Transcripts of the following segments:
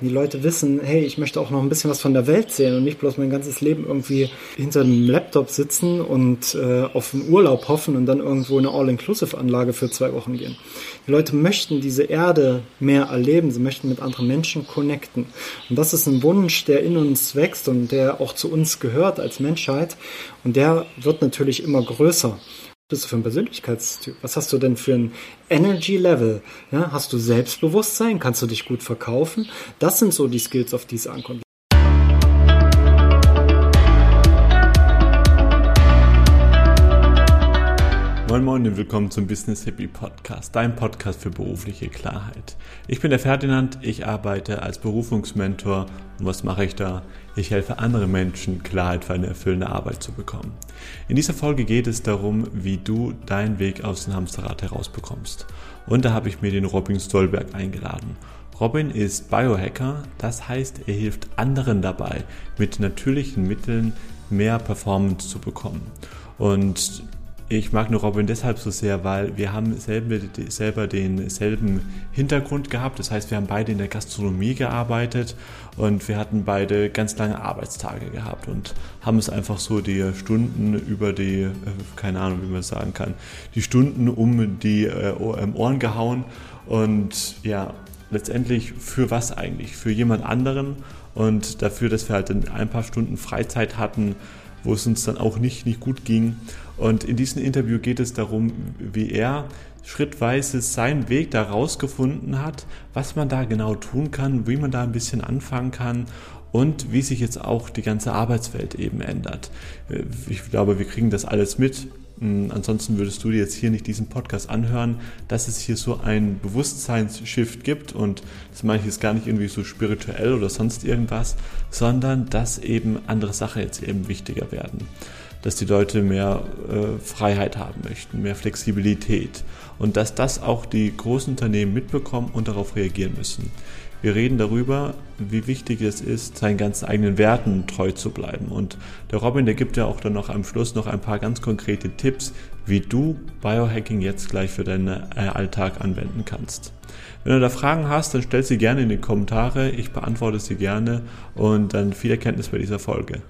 Die Leute wissen, hey, ich möchte auch noch ein bisschen was von der Welt sehen und nicht bloß mein ganzes Leben irgendwie hinter einem Laptop sitzen und äh, auf einen Urlaub hoffen und dann irgendwo in eine All-Inclusive-Anlage für zwei Wochen gehen. Die Leute möchten diese Erde mehr erleben, sie möchten mit anderen Menschen connecten. Und das ist ein Wunsch, der in uns wächst und der auch zu uns gehört als Menschheit. Und der wird natürlich immer größer bist du für ein Persönlichkeitstyp? Was hast du denn für ein Energy Level? Ja, hast du Selbstbewusstsein? Kannst du dich gut verkaufen? Das sind so die Skills, auf die es ankommt. Und willkommen zum Business Hippie Podcast, dein Podcast für berufliche Klarheit. Ich bin der Ferdinand, ich arbeite als Berufungsmentor und was mache ich da? Ich helfe anderen Menschen, Klarheit für eine erfüllende Arbeit zu bekommen. In dieser Folge geht es darum, wie du deinen Weg aus dem Hamsterrad herausbekommst. Und da habe ich mir den Robin Stolberg eingeladen. Robin ist Biohacker, das heißt, er hilft anderen dabei, mit natürlichen Mitteln mehr Performance zu bekommen. Und ich mag nur Robin deshalb so sehr, weil wir haben selber, selber denselben Hintergrund gehabt. Das heißt, wir haben beide in der Gastronomie gearbeitet und wir hatten beide ganz lange Arbeitstage gehabt und haben es einfach so die Stunden über die, äh, keine Ahnung, wie man sagen kann, die Stunden um die äh, Ohren gehauen und ja, letztendlich für was eigentlich? Für jemand anderen und dafür, dass wir halt ein paar Stunden Freizeit hatten, wo es uns dann auch nicht, nicht gut ging. Und in diesem Interview geht es darum, wie er schrittweise seinen Weg da rausgefunden hat, was man da genau tun kann, wie man da ein bisschen anfangen kann und wie sich jetzt auch die ganze Arbeitswelt eben ändert. Ich glaube, wir kriegen das alles mit. Hm, ansonsten würdest du dir jetzt hier nicht diesen Podcast anhören, dass es hier so ein Bewusstseinsshift gibt und das meine ich jetzt gar nicht irgendwie so spirituell oder sonst irgendwas, sondern dass eben andere Sachen jetzt eben wichtiger werden dass die Leute mehr äh, Freiheit haben möchten, mehr Flexibilität und dass das auch die großen Unternehmen mitbekommen und darauf reagieren müssen. Wir reden darüber, wie wichtig es ist, seinen ganz eigenen Werten treu zu bleiben. Und der Robin, der gibt ja auch dann noch am Schluss noch ein paar ganz konkrete Tipps, wie du Biohacking jetzt gleich für deinen äh, Alltag anwenden kannst. Wenn du da Fragen hast, dann stell sie gerne in die Kommentare. Ich beantworte sie gerne und dann viel Erkenntnis bei dieser Folge.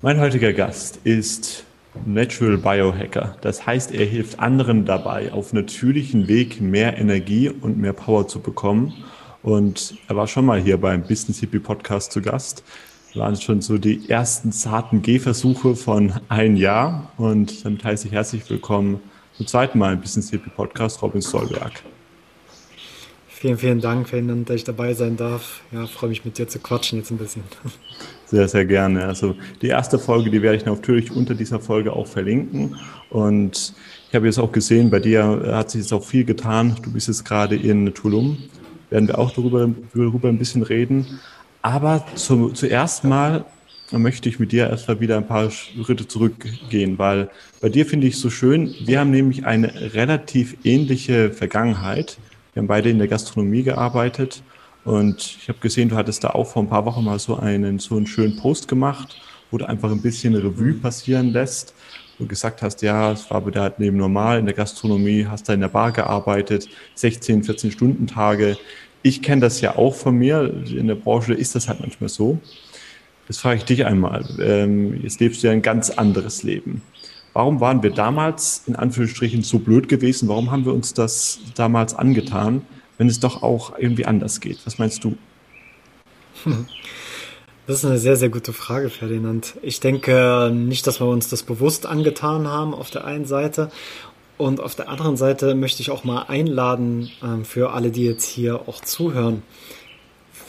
Mein heutiger Gast ist Natural Biohacker. Das heißt, er hilft anderen dabei, auf natürlichen Weg mehr Energie und mehr Power zu bekommen. Und er war schon mal hier beim Business Hippie Podcast zu Gast. Das waren schon so die ersten zarten Gehversuche von ein Jahr. Und damit heiße ich herzlich willkommen zum zweiten Mal im Business Hippie Podcast, Robin Solberg. Vielen, vielen Dank, Ferdinand, dass ich dabei sein darf. Ja, freue mich mit dir zu quatschen jetzt ein bisschen. Sehr, sehr gerne. Also die erste Folge, die werde ich natürlich unter dieser Folge auch verlinken. Und ich habe jetzt auch gesehen, bei dir hat sich jetzt auch viel getan. Du bist jetzt gerade in Tulum. Werden wir auch darüber, darüber ein bisschen reden. Aber zu, zuerst mal möchte ich mit dir erstmal wieder ein paar Schritte zurückgehen, weil bei dir finde ich es so schön, wir haben nämlich eine relativ ähnliche Vergangenheit. Wir haben beide in der Gastronomie gearbeitet und ich habe gesehen, du hattest da auch vor ein paar Wochen mal so einen, so einen schönen Post gemacht, wo du einfach ein bisschen Revue passieren lässt, du gesagt hast, ja, es war dir halt neben normal in der Gastronomie, hast da in der Bar gearbeitet, 16, 14 Stunden Tage. Ich kenne das ja auch von mir, in der Branche ist das halt manchmal so. Das frage ich dich einmal. Ähm, jetzt lebst du ja ein ganz anderes Leben. Warum waren wir damals in Anführungsstrichen so blöd gewesen? Warum haben wir uns das damals angetan? wenn es doch auch irgendwie anders geht? Was meinst du? Das ist eine sehr, sehr gute Frage, Ferdinand. Ich denke nicht, dass wir uns das bewusst angetan haben auf der einen Seite. Und auf der anderen Seite möchte ich auch mal einladen ähm, für alle, die jetzt hier auch zuhören.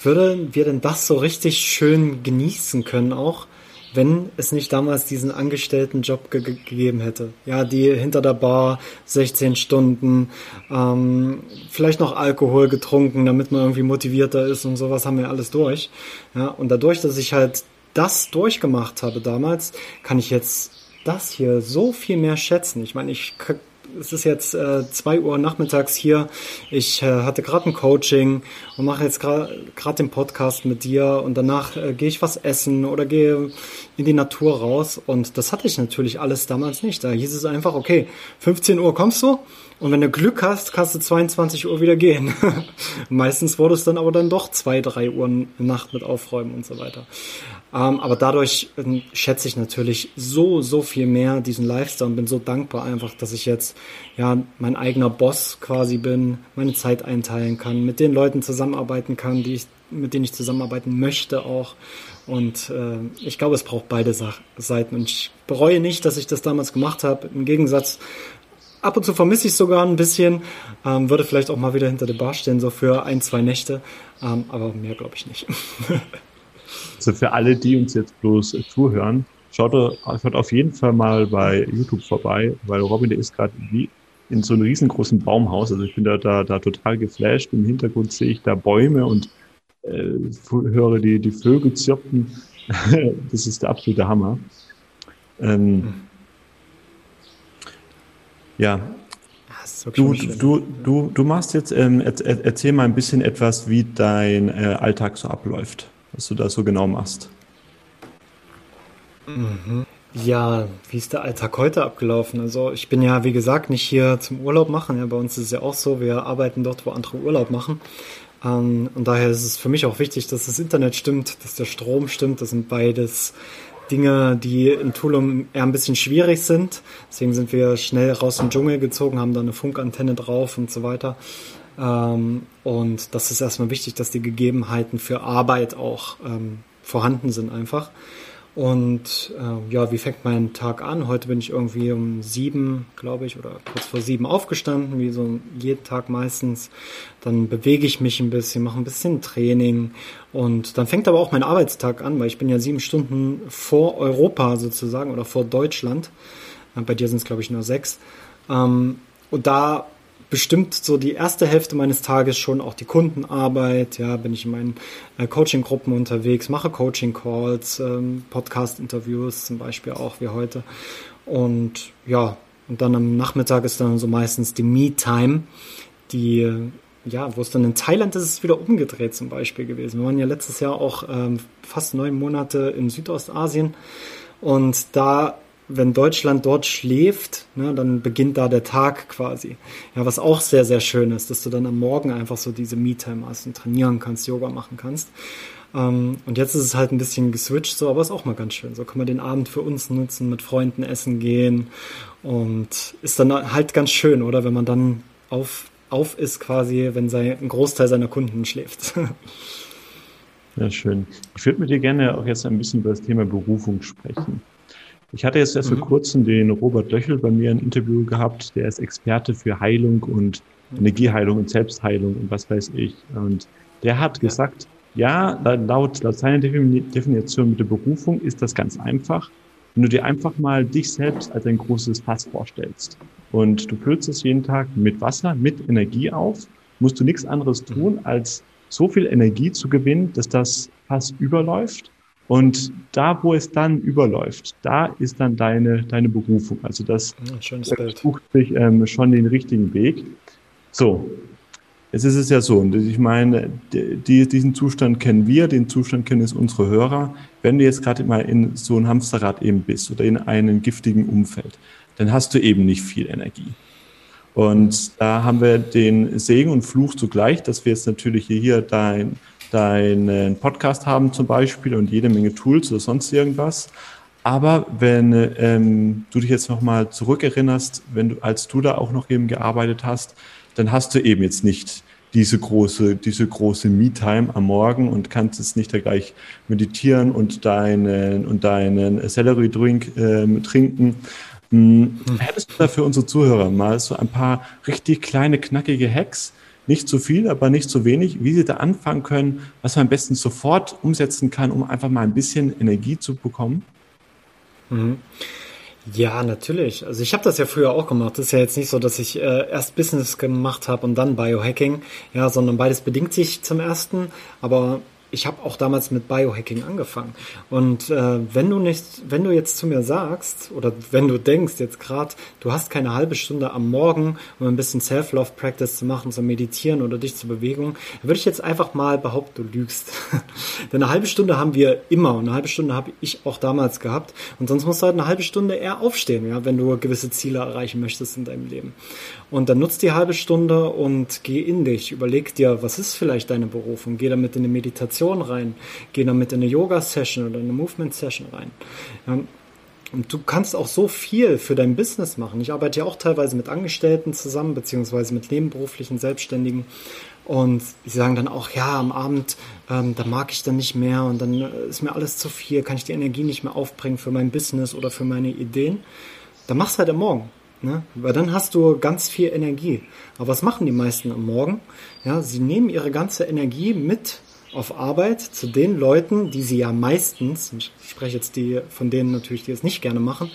Würden wir denn das so richtig schön genießen können auch, wenn es nicht damals diesen Angestelltenjob ge gegeben hätte. Ja, die hinter der Bar 16 Stunden, ähm, vielleicht noch Alkohol getrunken, damit man irgendwie motivierter ist und sowas haben wir alles durch. Ja, und dadurch, dass ich halt das durchgemacht habe damals, kann ich jetzt das hier so viel mehr schätzen. Ich meine, ich es ist jetzt äh, zwei Uhr nachmittags hier. Ich äh, hatte gerade ein Coaching und mache jetzt gerade den Podcast mit dir und danach äh, gehe ich was essen oder gehe in die Natur raus und das hatte ich natürlich alles damals nicht. Da hieß es einfach, okay, 15 Uhr kommst du Und wenn du Glück hast, kannst du 22 Uhr wieder gehen. Meistens wurde es dann aber dann doch zwei, drei Uhr Nacht mit Aufräumen und so weiter. Ähm, aber dadurch äh, schätze ich natürlich so, so viel mehr diesen Lifestyle und bin so dankbar einfach, dass ich jetzt ja mein eigener Boss quasi bin, meine Zeit einteilen kann, mit den Leuten zusammenarbeiten kann, die ich, mit denen ich zusammenarbeiten möchte auch. Und äh, ich glaube, es braucht beide Seiten. Und ich bereue nicht, dass ich das damals gemacht habe. Im Gegensatz ab und zu vermisse ich sogar ein bisschen. Ähm, würde vielleicht auch mal wieder hinter der Bar stehen, so für ein, zwei Nächte. Ähm, aber mehr glaube ich nicht. also für alle, die uns jetzt bloß zuhören, schaut, schaut auf jeden Fall mal bei YouTube vorbei, weil Robin, der ist gerade wie in so einem riesengroßen Baumhaus. Also ich bin da, da, da total geflasht. Im Hintergrund sehe ich da Bäume und äh, höre die, die Vögel zirpen. das ist der absolute Hammer. Ähm, hm. Ja. Du, du, du, du machst jetzt, ähm, erzähl mal ein bisschen etwas, wie dein äh, Alltag so abläuft, was du da so genau machst. Mhm. Ja, wie ist der Alltag heute abgelaufen? Also ich bin ja, wie gesagt, nicht hier zum Urlaub machen. Ja, bei uns ist es ja auch so, wir arbeiten dort, wo andere Urlaub machen. Ähm, und daher ist es für mich auch wichtig, dass das Internet stimmt, dass der Strom stimmt. Das sind beides Dinge, die in Tulum eher ein bisschen schwierig sind. Deswegen sind wir schnell raus im Dschungel gezogen, haben da eine Funkantenne drauf und so weiter. Ähm, und das ist erstmal wichtig, dass die Gegebenheiten für Arbeit auch ähm, vorhanden sind einfach. Und äh, ja, wie fängt mein Tag an? Heute bin ich irgendwie um sieben, glaube ich, oder kurz vor sieben aufgestanden, wie so jeden Tag meistens. Dann bewege ich mich ein bisschen, mache ein bisschen Training und dann fängt aber auch mein Arbeitstag an, weil ich bin ja sieben Stunden vor Europa sozusagen oder vor Deutschland. Äh, bei dir sind es, glaube ich, nur sechs. Ähm, und da bestimmt so die erste Hälfte meines Tages schon auch die Kundenarbeit. Ja, bin ich in meinen äh, Coaching-Gruppen unterwegs, mache Coaching-Calls, ähm, Podcast-Interviews zum Beispiel auch wie heute. Und ja, und dann am Nachmittag ist dann so meistens die Me-Time, die ja, wo es dann in Thailand ist es wieder umgedreht zum Beispiel gewesen. Wir waren ja letztes Jahr auch ähm, fast neun Monate in Südostasien und da wenn Deutschland dort schläft, ne, dann beginnt da der Tag quasi. Ja, was auch sehr, sehr schön ist, dass du dann am Morgen einfach so diese Me-Time hast und trainieren kannst, Yoga machen kannst. Ähm, und jetzt ist es halt ein bisschen geswitcht, so, aber ist auch mal ganz schön. So kann man den Abend für uns nutzen, mit Freunden essen gehen und ist dann halt ganz schön, oder? Wenn man dann auf, auf ist quasi, wenn sein, ein Großteil seiner Kunden schläft. Ja, schön. Ich würde mit dir gerne auch jetzt ein bisschen über das Thema Berufung sprechen. Ich hatte jetzt erst mhm. vor kurzem den Robert Löchel bei mir ein Interview gehabt, der ist Experte für Heilung und Energieheilung und Selbstheilung und was weiß ich. Und der hat gesagt, ja, laut, laut seiner Definition mit der Berufung ist das ganz einfach. Wenn du dir einfach mal dich selbst als ein großes Fass vorstellst und du füllst es jeden Tag mit Wasser, mit Energie auf, musst du nichts anderes tun, als so viel Energie zu gewinnen, dass das Fass überläuft und da, wo es dann überläuft, da ist dann deine, deine Berufung. Also das, das sucht sich ähm, schon den richtigen Weg. So, jetzt ist es ja so, und ich meine, die, diesen Zustand kennen wir, den Zustand kennen es unsere Hörer. Wenn du jetzt gerade mal in so ein Hamsterrad eben bist oder in einem giftigen Umfeld, dann hast du eben nicht viel Energie. Und da haben wir den Segen und Fluch zugleich, dass wir jetzt natürlich hier dein deinen Podcast haben zum Beispiel und jede Menge Tools oder sonst irgendwas. Aber wenn ähm, du dich jetzt nochmal zurückerinnerst, wenn du, als du da auch noch eben gearbeitet hast, dann hast du eben jetzt nicht diese große, diese große Me-Time am Morgen und kannst jetzt nicht da gleich meditieren und deinen, und deinen Celery-Drink ähm, trinken. Hm. Hättest du da für unsere Zuhörer mal so ein paar richtig kleine, knackige Hacks, nicht zu viel, aber nicht zu wenig, wie sie da anfangen können, was man am besten sofort umsetzen kann, um einfach mal ein bisschen Energie zu bekommen? Mhm. Ja, natürlich. Also ich habe das ja früher auch gemacht. Das ist ja jetzt nicht so, dass ich äh, erst Business gemacht habe und dann Biohacking, ja, sondern beides bedingt sich zum ersten. Aber ich habe auch damals mit Biohacking angefangen. Und äh, wenn du nicht, wenn du jetzt zu mir sagst oder wenn du denkst jetzt gerade, du hast keine halbe Stunde am Morgen, um ein bisschen Self-Love-Practice zu machen, zu meditieren oder dich zur Bewegung, würde ich jetzt einfach mal behaupten, du lügst. Denn eine halbe Stunde haben wir immer und eine halbe Stunde habe ich auch damals gehabt. Und sonst musst du halt eine halbe Stunde eher aufstehen, ja, wenn du gewisse Ziele erreichen möchtest in deinem Leben. Und dann nutzt die halbe Stunde und geh in dich. Überleg dir, was ist vielleicht deine Berufung? Geh damit in eine Meditation Meditation rein, geh damit in eine Yoga-Session oder eine Movement-Session rein. Und du kannst auch so viel für dein Business machen. Ich arbeite ja auch teilweise mit Angestellten zusammen, beziehungsweise mit nebenberuflichen Selbstständigen. Und sie sagen dann auch, ja, am Abend, ähm, da mag ich dann nicht mehr und dann äh, ist mir alles zu viel, kann ich die Energie nicht mehr aufbringen für mein Business oder für meine Ideen. Dann machst du halt am Morgen. Ne? Weil dann hast du ganz viel Energie. Aber was machen die meisten am Morgen? Ja, sie nehmen ihre ganze Energie mit auf Arbeit zu den Leuten, die sie ja meistens, ich spreche jetzt die von denen natürlich, die es nicht gerne machen,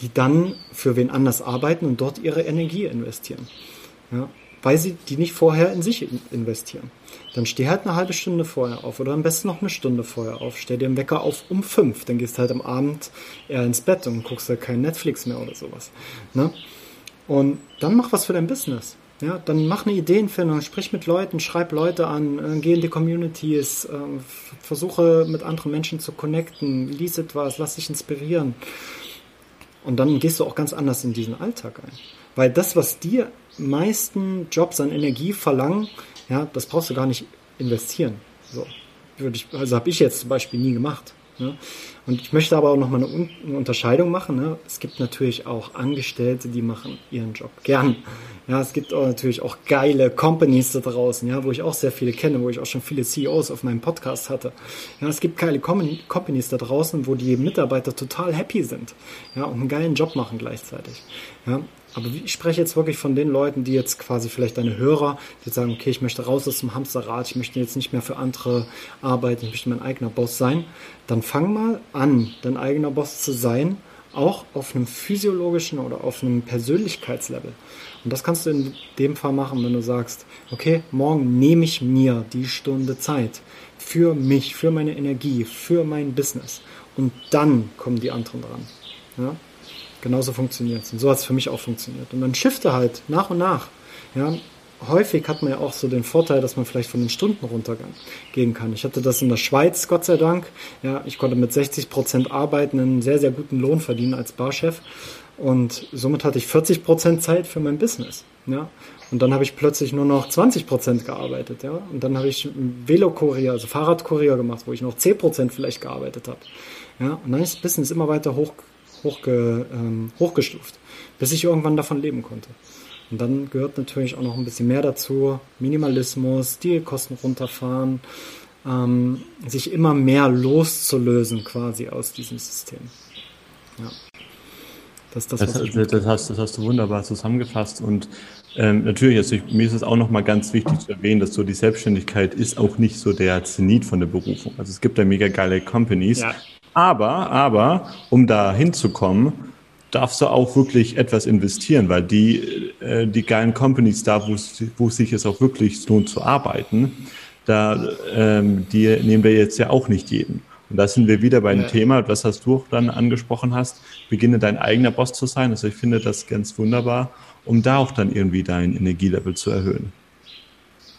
die dann für wen anders arbeiten und dort ihre Energie investieren. Ja, weil sie die nicht vorher in sich investieren. Dann steh halt eine halbe Stunde vorher auf oder am besten noch eine Stunde vorher auf. Stell dir den Wecker auf um fünf, dann gehst halt am Abend eher ins Bett und guckst halt kein Netflix mehr oder sowas. Ne? Und dann mach was für dein Business. Ja, dann mach eine Ideenfindung, sprich mit Leuten, schreib Leute an, äh, geh in die Communities, äh, versuche mit anderen Menschen zu connecten, lies etwas, lass dich inspirieren. Und dann gehst du auch ganz anders in diesen Alltag ein. Weil das, was dir meisten Jobs an Energie verlangen, ja, das brauchst du gar nicht investieren. So. Würde ich, also habe ich jetzt zum Beispiel nie gemacht. Ne? Und ich möchte aber auch noch mal eine, eine Unterscheidung machen. Ne? Es gibt natürlich auch Angestellte, die machen ihren Job gern. Ja, es gibt auch natürlich auch geile Companies da draußen, ja, wo ich auch sehr viele kenne, wo ich auch schon viele CEOs auf meinem Podcast hatte. Ja, es gibt geile Companies da draußen, wo die Mitarbeiter total happy sind, ja, und einen geilen Job machen gleichzeitig. Ja, aber ich spreche jetzt wirklich von den Leuten, die jetzt quasi vielleicht deine Hörer, die sagen, okay, ich möchte raus aus dem Hamsterrad, ich möchte jetzt nicht mehr für andere arbeiten, ich möchte mein eigener Boss sein. Dann fang mal an, dein eigener Boss zu sein, auch auf einem physiologischen oder auf einem Persönlichkeitslevel. Und das kannst du in dem Fall machen, wenn du sagst, okay, morgen nehme ich mir die Stunde Zeit für mich, für meine Energie, für mein Business. Und dann kommen die anderen dran. Ja? Genauso funktioniert es. Und so hat es für mich auch funktioniert. Und dann shifte halt nach und nach. Ja? Häufig hat man ja auch so den Vorteil, dass man vielleicht von den Stunden runtergehen kann. Ich hatte das in der Schweiz, Gott sei Dank. Ja, ich konnte mit 60 Prozent arbeiten, einen sehr, sehr guten Lohn verdienen als Barchef. Und somit hatte ich 40 Prozent Zeit für mein Business. Ja? Und dann habe ich plötzlich nur noch 20 Prozent gearbeitet. Ja? Und dann habe ich Velokurier, also Fahrradkurier gemacht, wo ich noch 10 Prozent vielleicht gearbeitet habe. Ja? Und dann ist das Business immer weiter hoch, hochge, ähm, hochgestuft, bis ich irgendwann davon leben konnte. Und dann gehört natürlich auch noch ein bisschen mehr dazu. Minimalismus, die Kosten runterfahren, ähm, sich immer mehr loszulösen quasi aus diesem System. Ja. Das, das, das, das, hast, das hast du wunderbar zusammengefasst und ähm, natürlich, also ich, mir ist es auch nochmal ganz wichtig zu erwähnen, dass so die Selbstständigkeit ist auch nicht so der Zenit von der Berufung. Also es gibt da mega geile Companies, ja. aber, aber, um da hinzukommen, darfst du auch wirklich etwas investieren, weil die, äh, die geilen Companies da, wo sich es auch wirklich lohnt zu arbeiten, da, ähm, die nehmen wir jetzt ja auch nicht jeden. Und da sind wir wieder beim ja. Thema, was hast du auch dann angesprochen hast, beginne dein eigener Boss zu sein. Also ich finde das ganz wunderbar, um da auch dann irgendwie dein Energielevel zu erhöhen.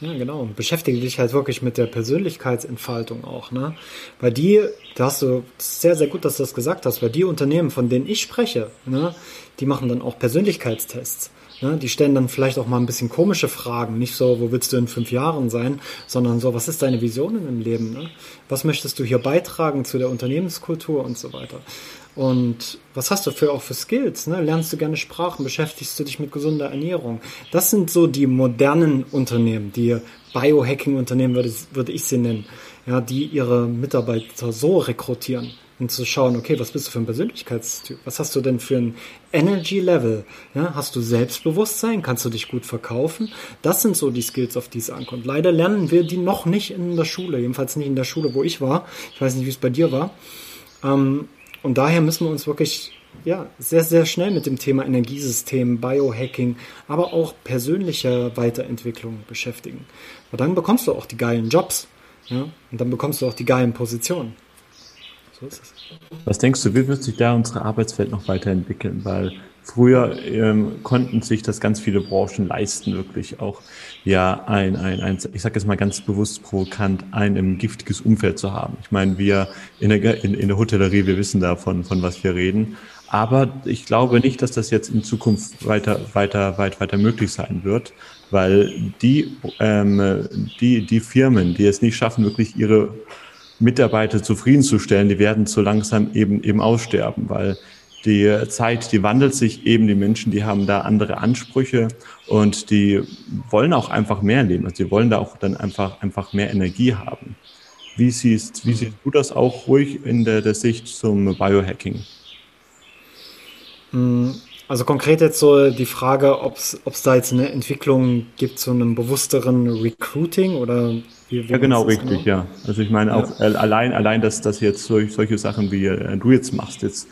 Ja, genau. Beschäftige dich halt wirklich mit der Persönlichkeitsentfaltung auch, ne? Weil die, da hast du sehr, sehr gut, dass du das gesagt hast, weil die Unternehmen, von denen ich spreche, ne, die machen dann auch Persönlichkeitstests. Ne? Die stellen dann vielleicht auch mal ein bisschen komische Fragen. Nicht so, wo willst du in fünf Jahren sein, sondern so, was ist deine Vision in dem Leben? Ne? Was möchtest du hier beitragen zu der Unternehmenskultur und so weiter? Und was hast du für auch für Skills? Ne? Lernst du gerne Sprachen? Beschäftigst du dich mit gesunder Ernährung? Das sind so die modernen Unternehmen, die Biohacking-Unternehmen würde, würde ich sie nennen, ja, die ihre Mitarbeiter so rekrutieren und zu schauen, okay, was bist du für ein Persönlichkeitstyp? Was hast du denn für ein Energy Level? Ja, hast du Selbstbewusstsein? Kannst du dich gut verkaufen? Das sind so die Skills, auf die es ankommt. Leider lernen wir die noch nicht in der Schule, jedenfalls nicht in der Schule, wo ich war. Ich weiß nicht, wie es bei dir war. Ähm, und daher müssen wir uns wirklich ja, sehr, sehr schnell mit dem Thema Energiesystem, Biohacking, aber auch persönlicher Weiterentwicklung beschäftigen. Und dann bekommst du auch die geilen Jobs. Ja? Und dann bekommst du auch die geilen Positionen. So ist es. Was denkst du, wie wird sich da unsere Arbeitswelt noch weiterentwickeln? Weil früher ähm, konnten sich das ganz viele Branchen leisten, wirklich auch ja ein, ein, ein ich sage jetzt mal ganz bewusst provokant, ein ein giftiges Umfeld zu haben. Ich meine, wir in der, in, in der Hotellerie, wir wissen davon, von was wir reden. Aber ich glaube nicht, dass das jetzt in Zukunft weiter, weiter, weit, weiter möglich sein wird, weil die, ähm, die, die Firmen, die es nicht schaffen, wirklich ihre Mitarbeiter zufriedenzustellen, die werden so langsam eben, eben aussterben, weil die Zeit, die wandelt sich eben, die Menschen, die haben da andere Ansprüche und die wollen auch einfach mehr leben. Also die wollen da auch dann einfach, einfach mehr Energie haben. Wie siehst, wie siehst du das auch ruhig in der, der Sicht zum Biohacking? Mm, also konkret jetzt so die Frage, ob es da jetzt eine Entwicklung gibt zu einem bewussteren Recruiting oder wie, wie Ja, genau, richtig, genau? ja. Also ich meine auch ja. allein, allein, dass, dass jetzt solch, solche Sachen wie äh, du jetzt machst, jetzt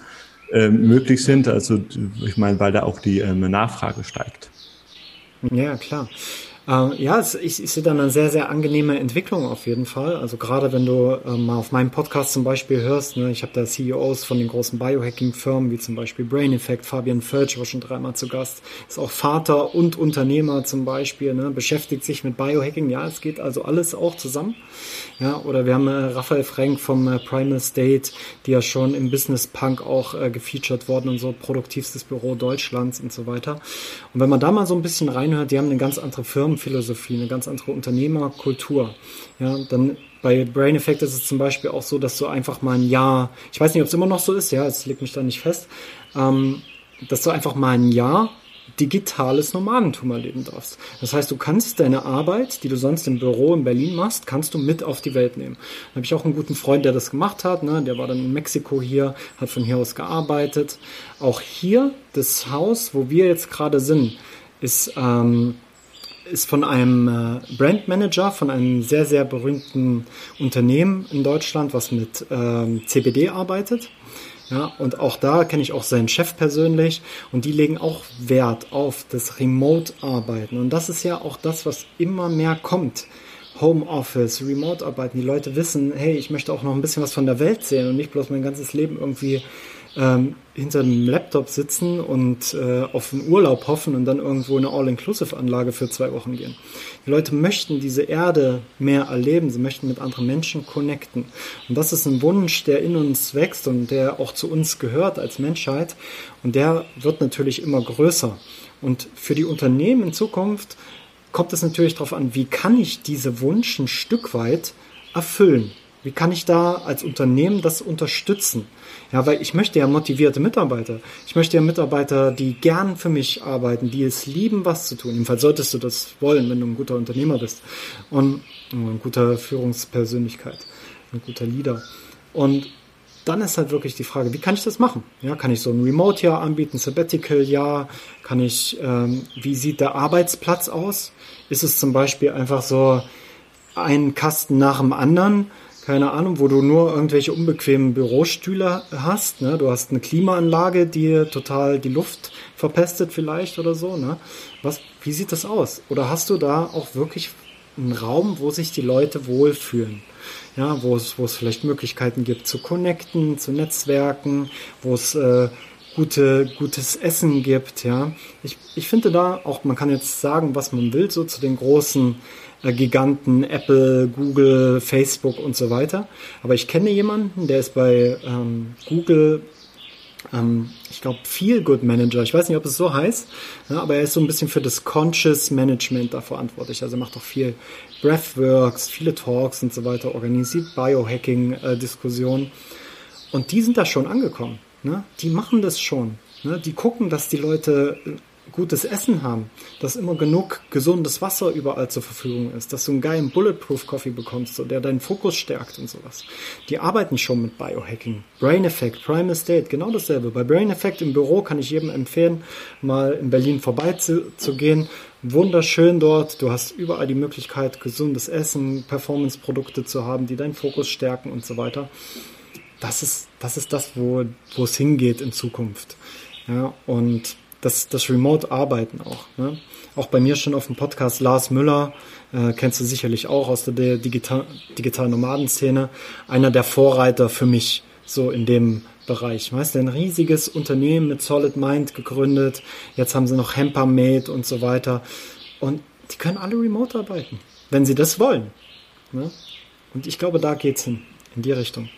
äh, möglich sind. Also ich meine, weil da auch die ähm, Nachfrage steigt. Ja, klar. Äh, ja, es, ich, ich sehe da eine sehr, sehr angenehme Entwicklung auf jeden Fall. Also gerade wenn du äh, mal auf meinem Podcast zum Beispiel hörst, ne, ich habe da CEOs von den großen Biohacking-Firmen, wie zum Beispiel Brain Effect, Fabian Völsch war schon dreimal zu Gast, ist auch Vater und Unternehmer zum Beispiel, ne, beschäftigt sich mit Biohacking. Ja, es geht also alles auch zusammen. Ja, oder wir haben äh, Raphael Frank vom äh, Primal State, die ja schon im Business Punk auch äh, gefeatured worden und so produktivstes Büro Deutschlands und so weiter. Und wenn man da mal so ein bisschen reinhört, die haben eine ganz andere Firmenphilosophie, eine ganz andere Unternehmerkultur. Ja, dann bei Brain Effect ist es zum Beispiel auch so, dass du einfach mal ein Jahr, ich weiß nicht, ob es immer noch so ist, ja, es legt mich da nicht fest, ähm, dass du einfach mal ein Jahr digitales Nomadentum erleben darfst. Das heißt, du kannst deine Arbeit, die du sonst im Büro in Berlin machst, kannst du mit auf die Welt nehmen. Da habe ich auch einen guten Freund, der das gemacht hat. Ne? Der war dann in Mexiko hier, hat von hier aus gearbeitet. Auch hier, das Haus, wo wir jetzt gerade sind, ist, ähm, ist von einem äh, Brandmanager, von einem sehr, sehr berühmten Unternehmen in Deutschland, was mit ähm, CBD arbeitet. Ja, und auch da kenne ich auch seinen Chef persönlich und die legen auch Wert auf das Remote-Arbeiten. Und das ist ja auch das, was immer mehr kommt. Homeoffice, Remote-Arbeiten. Die Leute wissen, hey, ich möchte auch noch ein bisschen was von der Welt sehen und nicht bloß mein ganzes Leben irgendwie ähm, hinter einem Laptop sitzen und äh, auf einen Urlaub hoffen und dann irgendwo eine All-Inclusive-Anlage für zwei Wochen gehen. Die Leute möchten diese Erde mehr erleben, sie möchten mit anderen Menschen connecten. Und das ist ein Wunsch, der in uns wächst und der auch zu uns gehört als Menschheit. Und der wird natürlich immer größer. Und für die Unternehmen in Zukunft kommt es natürlich darauf an, wie kann ich diese Wunsch ein Stück weit erfüllen? Wie kann ich da als Unternehmen das unterstützen? Ja, weil ich möchte ja motivierte Mitarbeiter. Ich möchte ja Mitarbeiter, die gern für mich arbeiten, die es lieben, was zu tun. Jedenfalls solltest du das wollen, wenn du ein guter Unternehmer bist und ein guter Führungspersönlichkeit, ein guter Leader. Und dann ist halt wirklich die Frage, wie kann ich das machen? Ja, kann ich so ein Remote-Jahr anbieten, Sabbatical-Jahr? Kann ich, ähm, wie sieht der Arbeitsplatz aus? Ist es zum Beispiel einfach so ein Kasten nach dem anderen? Keine Ahnung, wo du nur irgendwelche unbequemen Bürostühle hast. Ne? Du hast eine Klimaanlage, die total die Luft verpestet vielleicht oder so. Ne? Was, wie sieht das aus? Oder hast du da auch wirklich einen Raum, wo sich die Leute wohlfühlen? Ja, wo es, wo es vielleicht Möglichkeiten gibt zu connecten, zu Netzwerken, wo es äh, gute, gutes Essen gibt, ja. Ich, ich finde da auch, man kann jetzt sagen, was man will, so zu den großen Giganten, Apple, Google, Facebook und so weiter. Aber ich kenne jemanden, der ist bei ähm, Google, ähm, ich glaube, Feel Good Manager. Ich weiß nicht, ob es so heißt, ja, aber er ist so ein bisschen für das Conscious Management da verantwortlich. Also macht auch viel Breathworks, viele Talks und so weiter, organisiert Biohacking-Diskussionen. Äh, und die sind da schon angekommen. Ne? Die machen das schon. Ne? Die gucken, dass die Leute gutes Essen haben, dass immer genug gesundes Wasser überall zur Verfügung ist, dass du einen geilen Bulletproof Coffee bekommst, so, der deinen Fokus stärkt und sowas. Die arbeiten schon mit Biohacking. Brain Effect, Prime Estate, genau dasselbe. Bei Brain Effect im Büro kann ich jedem empfehlen, mal in Berlin vorbeizugehen. Wunderschön dort. Du hast überall die Möglichkeit, gesundes Essen, Performance-Produkte zu haben, die deinen Fokus stärken und so weiter. Das ist, das ist das, wo, wo es hingeht in Zukunft. Ja, und das, das Remote-Arbeiten auch. Ne? auch bei mir schon auf dem Podcast Lars Müller, äh, kennst du sicherlich auch aus der Digital digitalen Nomadenszene, einer der Vorreiter für mich so in dem Bereich. Weißt du, ein riesiges Unternehmen mit Solid Mind gegründet. Jetzt haben sie noch Hemper Made und so weiter. Und die können alle remote arbeiten, wenn sie das wollen. Ne? Und ich glaube, da geht's hin, in die Richtung.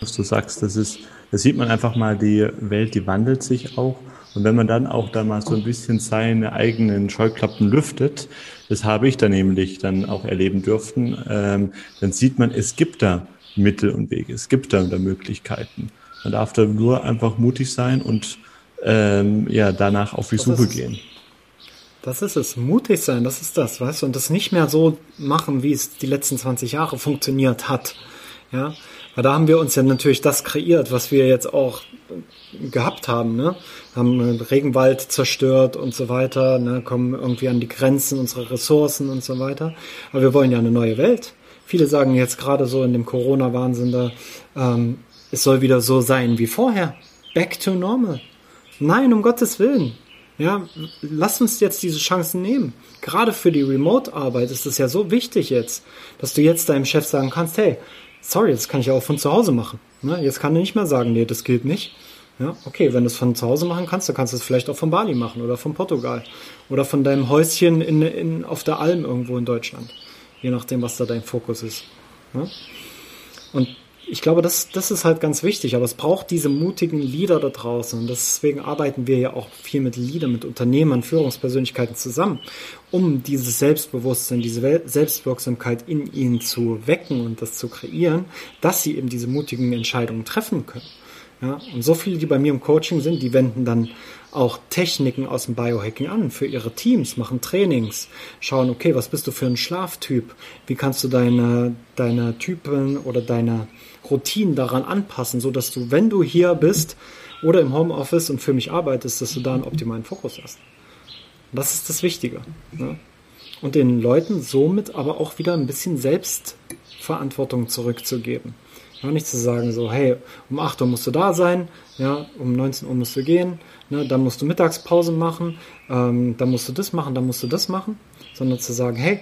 Was du sagst, das ist, da sieht man einfach mal, die Welt, die wandelt sich auch. Und wenn man dann auch da mal so ein bisschen seine eigenen Scheuklappen lüftet, das habe ich dann nämlich dann auch erleben dürfen, ähm, dann sieht man, es gibt da Mittel und Wege, es gibt da, da Möglichkeiten. Man darf da nur einfach mutig sein und ähm, ja, danach auf die das Suche gehen. Das ist es. Mutig sein, das ist das, weißt du? Und das nicht mehr so machen, wie es die letzten 20 Jahre funktioniert hat. Ja, weil da haben wir uns ja natürlich das kreiert, was wir jetzt auch gehabt haben, ne? Haben Regenwald zerstört und so weiter, ne? Kommen irgendwie an die Grenzen unserer Ressourcen und so weiter. Aber wir wollen ja eine neue Welt. Viele sagen jetzt gerade so in dem Corona-Wahnsinn da, ähm, es soll wieder so sein wie vorher. Back to normal. Nein, um Gottes Willen. Ja, lass uns jetzt diese Chancen nehmen. Gerade für die Remote-Arbeit ist es ja so wichtig jetzt, dass du jetzt deinem Chef sagen kannst, hey, sorry, das kann ich auch von zu Hause machen. Ne? Jetzt kann er nicht mehr sagen, nee, das gilt nicht. Ja, okay, wenn du es von zu Hause machen kannst, dann kannst du es vielleicht auch von Bali machen oder von Portugal oder von deinem Häuschen in, in, auf der Alm irgendwo in Deutschland. Je nachdem, was da dein Fokus ist. Ja? Und ich glaube, das, das ist halt ganz wichtig, aber es braucht diese mutigen Leader da draußen. Und deswegen arbeiten wir ja auch viel mit Leadern, mit Unternehmern, Führungspersönlichkeiten zusammen, um dieses Selbstbewusstsein, diese Selbstwirksamkeit in ihnen zu wecken und das zu kreieren, dass sie eben diese mutigen Entscheidungen treffen können. Ja, und so viele, die bei mir im Coaching sind, die wenden dann auch Techniken aus dem Biohacking an für ihre Teams, machen Trainings, schauen, okay, was bist du für ein Schlaftyp? Wie kannst du deine, deine Typen oder deine Routinen daran anpassen, so dass du, wenn du hier bist oder im Homeoffice und für mich arbeitest, dass du da einen optimalen Fokus hast. Das ist das Wichtige. Ne? Und den Leuten somit aber auch wieder ein bisschen Selbstverantwortung zurückzugeben. Ja, nicht zu sagen so, hey, um 8 Uhr musst du da sein, ja, um 19 Uhr musst du gehen, ne, dann musst du Mittagspause machen, ähm, dann musst du das machen, dann musst du das machen, sondern zu sagen, hey,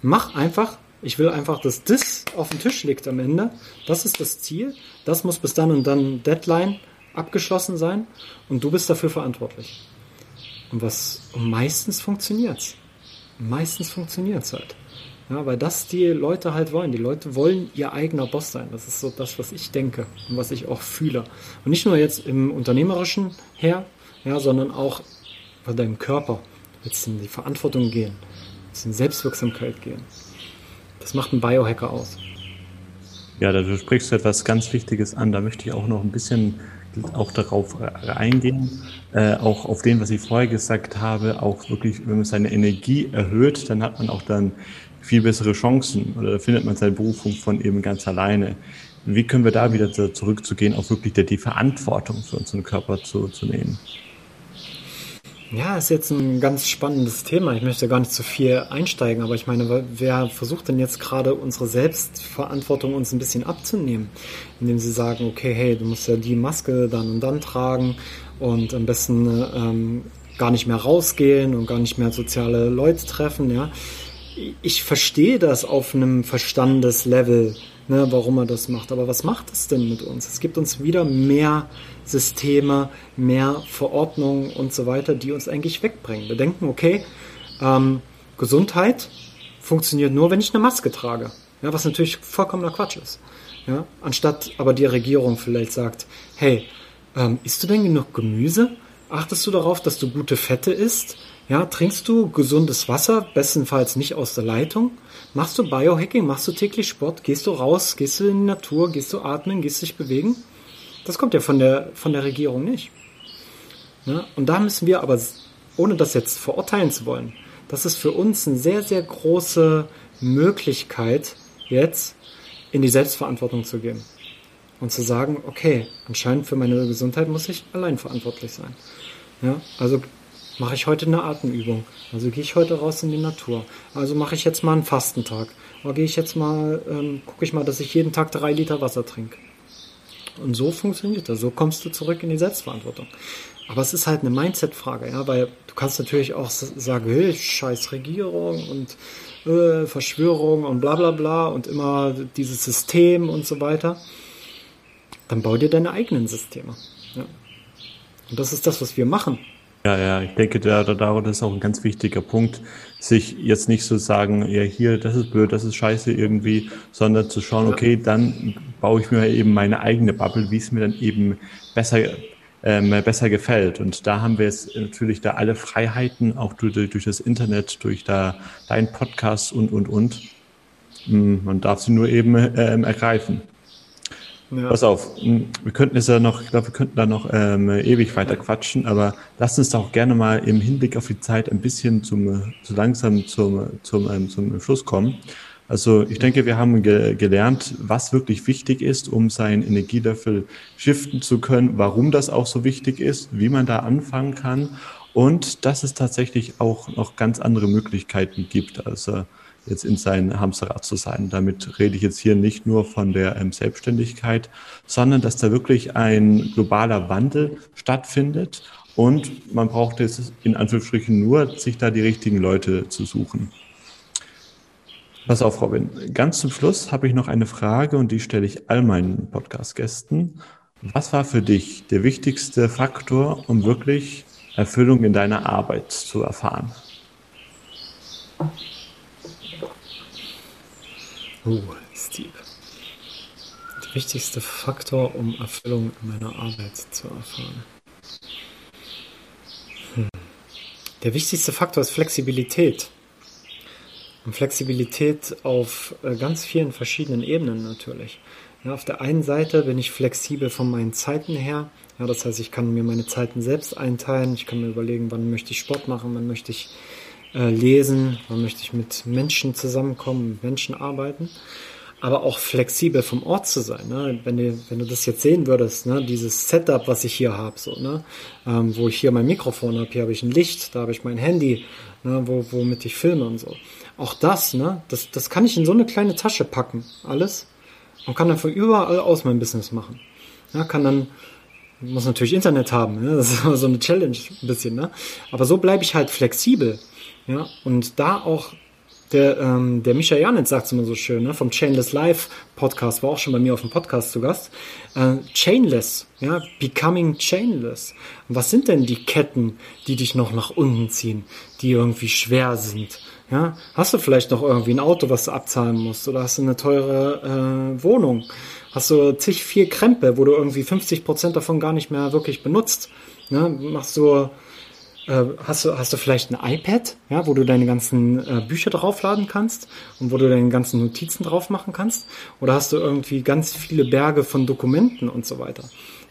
mach einfach, ich will einfach, dass das auf dem Tisch liegt am Ende. Das ist das Ziel. Das muss bis dann und dann Deadline abgeschlossen sein und du bist dafür verantwortlich. Und was und meistens funktioniert's. Meistens funktioniert's halt. Ja, weil das die Leute halt wollen. Die Leute wollen ihr eigener Boss sein. Das ist so das, was ich denke und was ich auch fühle. Und nicht nur jetzt im unternehmerischen her, ja, sondern auch bei deinem Körper. Jetzt in die Verantwortung gehen, jetzt in Selbstwirksamkeit gehen. Das macht ein Biohacker aus. Ja, da du sprichst du etwas ganz Wichtiges an. Da möchte ich auch noch ein bisschen auch darauf eingehen, äh, auch auf den, was ich vorher gesagt habe, auch wirklich, wenn man seine Energie erhöht, dann hat man auch dann viel bessere Chancen oder findet man seine Berufung von eben ganz alleine. Wie können wir da wieder zurückzugehen, auch wirklich die Verantwortung für unseren Körper zu, zu nehmen? Ja, ist jetzt ein ganz spannendes Thema. Ich möchte gar nicht zu viel einsteigen, aber ich meine, wer versucht denn jetzt gerade unsere Selbstverantwortung uns ein bisschen abzunehmen, indem sie sagen, okay, hey, du musst ja die Maske dann und dann tragen und am besten ähm, gar nicht mehr rausgehen und gar nicht mehr soziale Leute treffen, ja. Ich verstehe das auf einem Verstandeslevel, ne, warum er das macht. Aber was macht es denn mit uns? Es gibt uns wieder mehr Systeme, mehr Verordnungen und so weiter, die uns eigentlich wegbringen. Wir denken, okay, ähm, Gesundheit funktioniert nur, wenn ich eine Maske trage. Ja, was natürlich vollkommener Quatsch ist. Ja, anstatt aber die Regierung vielleicht sagt, hey, ähm, isst du denn genug Gemüse? Achtest du darauf, dass du gute Fette isst? Ja, trinkst du gesundes Wasser, bestenfalls nicht aus der Leitung? Machst du Biohacking? Machst du täglich Sport? Gehst du raus? Gehst du in die Natur? Gehst du atmen? Gehst du dich bewegen? Das kommt ja von der, von der Regierung nicht. Ja? Und da müssen wir aber, ohne das jetzt verurteilen zu wollen, das ist für uns eine sehr, sehr große Möglichkeit, jetzt in die Selbstverantwortung zu gehen. Und zu sagen, okay, anscheinend für meine Gesundheit muss ich allein verantwortlich sein. Ja, also mache ich heute eine Atemübung. Also gehe ich heute raus in die Natur. Also mache ich jetzt mal einen Fastentag. Oder gehe ich jetzt mal, ähm, gucke ich mal, dass ich jeden Tag drei Liter Wasser trinke. Und so funktioniert das. So kommst du zurück in die Selbstverantwortung. Aber es ist halt eine Mindset-Frage, ja, weil du kannst natürlich auch sagen, hey, scheiß Regierung und äh, Verschwörung und bla bla bla und immer dieses System und so weiter. Dann bau dir deine eigenen Systeme. Ja. Und das ist das, was wir machen. Ja, ja, ich denke, da, da, das ist auch ein ganz wichtiger Punkt, sich jetzt nicht zu so sagen, ja, hier, das ist blöd, das ist scheiße irgendwie, sondern zu schauen, okay, dann baue ich mir eben meine eigene Bubble, wie es mir dann eben besser, ähm, besser gefällt. Und da haben wir jetzt natürlich da alle Freiheiten, auch durch, durch das Internet, durch da dein Podcast und, und, und. Mm, man darf sie nur eben ähm, ergreifen. Ja. Pass auf, wir könnten es ja noch, ich glaube, wir könnten da noch ähm, ewig weiter quatschen, aber lasst uns doch gerne mal im Hinblick auf die Zeit ein bisschen zum, so langsam zum, zum, ähm, zum Schluss kommen. Also ich denke, wir haben ge gelernt, was wirklich wichtig ist, um sein Energielöffel shiften zu können, warum das auch so wichtig ist, wie man da anfangen kann und dass es tatsächlich auch noch ganz andere Möglichkeiten gibt. Also jetzt in sein Hamsterrad zu sein. Damit rede ich jetzt hier nicht nur von der ähm, Selbstständigkeit, sondern dass da wirklich ein globaler Wandel stattfindet und man braucht jetzt in Anführungsstrichen nur, sich da die richtigen Leute zu suchen. Pass auf, Robin. Ganz zum Schluss habe ich noch eine Frage und die stelle ich all meinen Podcast-Gästen. Was war für dich der wichtigste Faktor, um wirklich Erfüllung in deiner Arbeit zu erfahren? Oh, Steve. Der wichtigste Faktor, um Erfüllung in meiner Arbeit zu erfahren. Hm. Der wichtigste Faktor ist Flexibilität. Und Flexibilität auf äh, ganz vielen verschiedenen Ebenen natürlich. Ja, auf der einen Seite bin ich flexibel von meinen Zeiten her. Ja, das heißt, ich kann mir meine Zeiten selbst einteilen. Ich kann mir überlegen, wann möchte ich Sport machen, wann möchte ich äh, lesen, wann möchte ich mit Menschen zusammenkommen, mit Menschen arbeiten, aber auch flexibel vom Ort zu sein. Ne? Wenn, du, wenn du das jetzt sehen würdest, ne? dieses Setup, was ich hier habe, so, ne? Ähm, wo ich hier mein Mikrofon habe, hier habe ich ein Licht, da habe ich mein Handy, ne? wo, womit ich filme und so. Auch das, ne? das, das kann ich in so eine kleine Tasche packen, alles, und kann dann von überall aus mein Business machen. Ja, kann dann muss natürlich Internet haben, ne? das ist so eine Challenge ein bisschen, ne? Aber so bleibe ich halt flexibel. Ja, und da auch der, ähm, der Micha Janitz sagt es immer so schön, ne, vom Chainless Life Podcast, war auch schon bei mir auf dem Podcast zu Gast. Äh, chainless, ja, becoming chainless. Was sind denn die Ketten, die dich noch nach unten ziehen, die irgendwie schwer sind? Ja, hast du vielleicht noch irgendwie ein Auto, was du abzahlen musst, oder hast du eine teure äh, Wohnung? Hast du zig viel Krempe, wo du irgendwie 50 Prozent davon gar nicht mehr wirklich benutzt? Ne? Machst du äh, hast du, hast du vielleicht ein iPad, ja, wo du deine ganzen äh, Bücher draufladen kannst und wo du deine ganzen Notizen drauf machen kannst? Oder hast du irgendwie ganz viele Berge von Dokumenten und so weiter?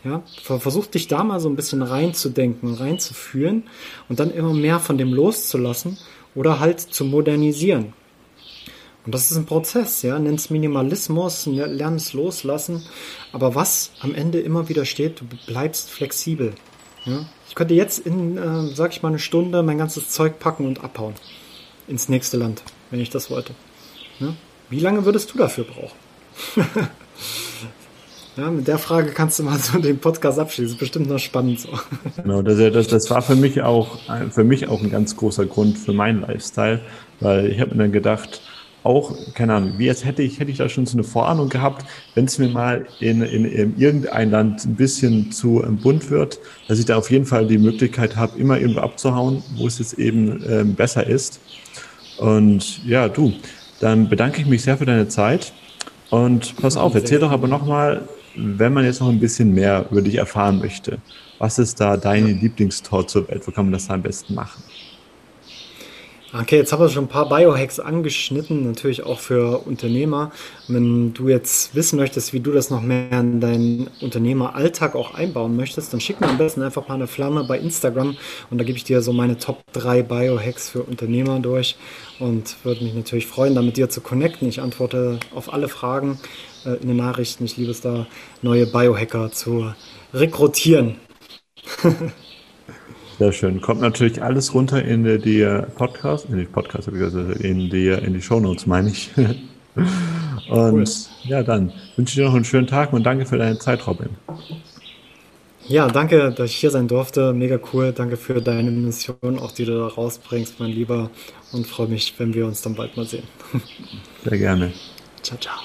Ja, versuch dich da mal so ein bisschen reinzudenken, reinzufühlen und dann immer mehr von dem loszulassen oder halt zu modernisieren. Und das ist ein Prozess, ja, nenn's Minimalismus, ne, lern es loslassen. Aber was am Ende immer wieder steht, du bleibst flexibel. Ja? Ich könnte jetzt in, äh, sag ich mal, eine Stunde mein ganzes Zeug packen und abhauen. Ins nächste Land, wenn ich das wollte. Ja? Wie lange würdest du dafür brauchen? ja, mit der Frage kannst du mal so den Podcast abschließen. Ist bestimmt noch spannend so. Genau, das, das, das war für mich auch, für mich auch ein ganz großer Grund für meinen Lifestyle, weil ich habe mir dann gedacht, auch, keine Ahnung, wie jetzt hätte ich, hätte ich da schon so eine Vorahnung gehabt, wenn es mir mal in, in, in irgendein Land ein bisschen zu ähm, bunt wird, dass ich da auf jeden Fall die Möglichkeit habe, immer irgendwo abzuhauen, wo es jetzt eben ähm, besser ist. Und ja, du, dann bedanke ich mich sehr für deine Zeit. Und pass auf, erzähl doch aber nochmal, wenn man jetzt noch ein bisschen mehr über dich erfahren möchte, was ist da deine Lieblingstor zur Welt? Wo kann man das da am besten machen? Okay, jetzt haben wir schon ein paar Biohacks angeschnitten, natürlich auch für Unternehmer. Wenn du jetzt wissen möchtest, wie du das noch mehr in deinen Unternehmeralltag auch einbauen möchtest, dann schick mir am besten einfach mal eine Flamme bei Instagram und da gebe ich dir so meine Top 3 Biohacks für Unternehmer durch und würde mich natürlich freuen, da mit dir zu connecten. Ich antworte auf alle Fragen äh, in den Nachrichten. Ich liebe es da, neue Biohacker zu rekrutieren. Sehr schön. Kommt natürlich alles runter in die, Podcast, in die Podcast, in die, in die Shownotes, meine ich. Und cool. ja, dann wünsche ich dir noch einen schönen Tag und danke für deine Zeit, Robin. Ja, danke, dass ich hier sein durfte. Mega cool. Danke für deine Mission, auch die du da rausbringst, mein Lieber. Und freue mich, wenn wir uns dann bald mal sehen. Sehr gerne. Ciao, ciao.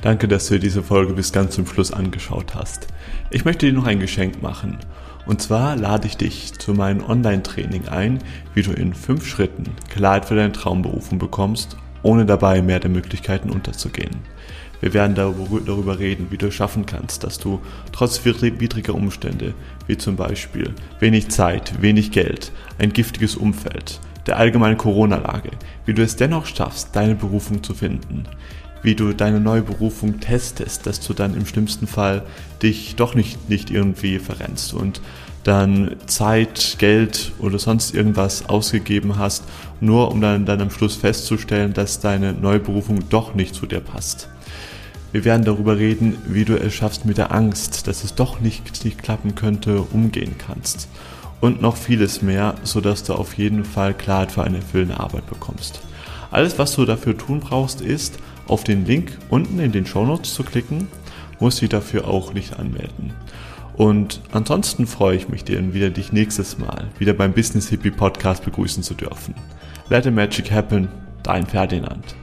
Danke, dass du dir diese Folge bis ganz zum Schluss angeschaut hast. Ich möchte dir noch ein Geschenk machen. Und zwar lade ich dich zu meinem Online-Training ein, wie du in fünf Schritten Klarheit für deine Traumberufung bekommst, ohne dabei mehr der Möglichkeiten unterzugehen. Wir werden darüber reden, wie du es schaffen kannst, dass du trotz widriger Umstände, wie zum Beispiel wenig Zeit, wenig Geld, ein giftiges Umfeld, der allgemeinen Corona-Lage, wie du es dennoch schaffst, deine Berufung zu finden, wie du deine neue Berufung testest, dass du dann im schlimmsten Fall dich doch nicht, nicht irgendwie verrennst und dann Zeit, Geld oder sonst irgendwas ausgegeben hast, nur um dann, dann am Schluss festzustellen, dass deine neue Berufung doch nicht zu dir passt. Wir werden darüber reden, wie du es schaffst mit der Angst, dass es doch nicht, nicht klappen könnte, umgehen kannst. Und noch vieles mehr, sodass du auf jeden Fall Klarheit für eine erfüllende Arbeit bekommst. Alles, was du dafür tun brauchst, ist, auf den Link unten in den Show Notes zu klicken, musst dich dafür auch nicht anmelden. Und ansonsten freue ich mich, dir wieder dich nächstes Mal wieder beim Business Hippie Podcast begrüßen zu dürfen. Let the Magic Happen, dein Ferdinand.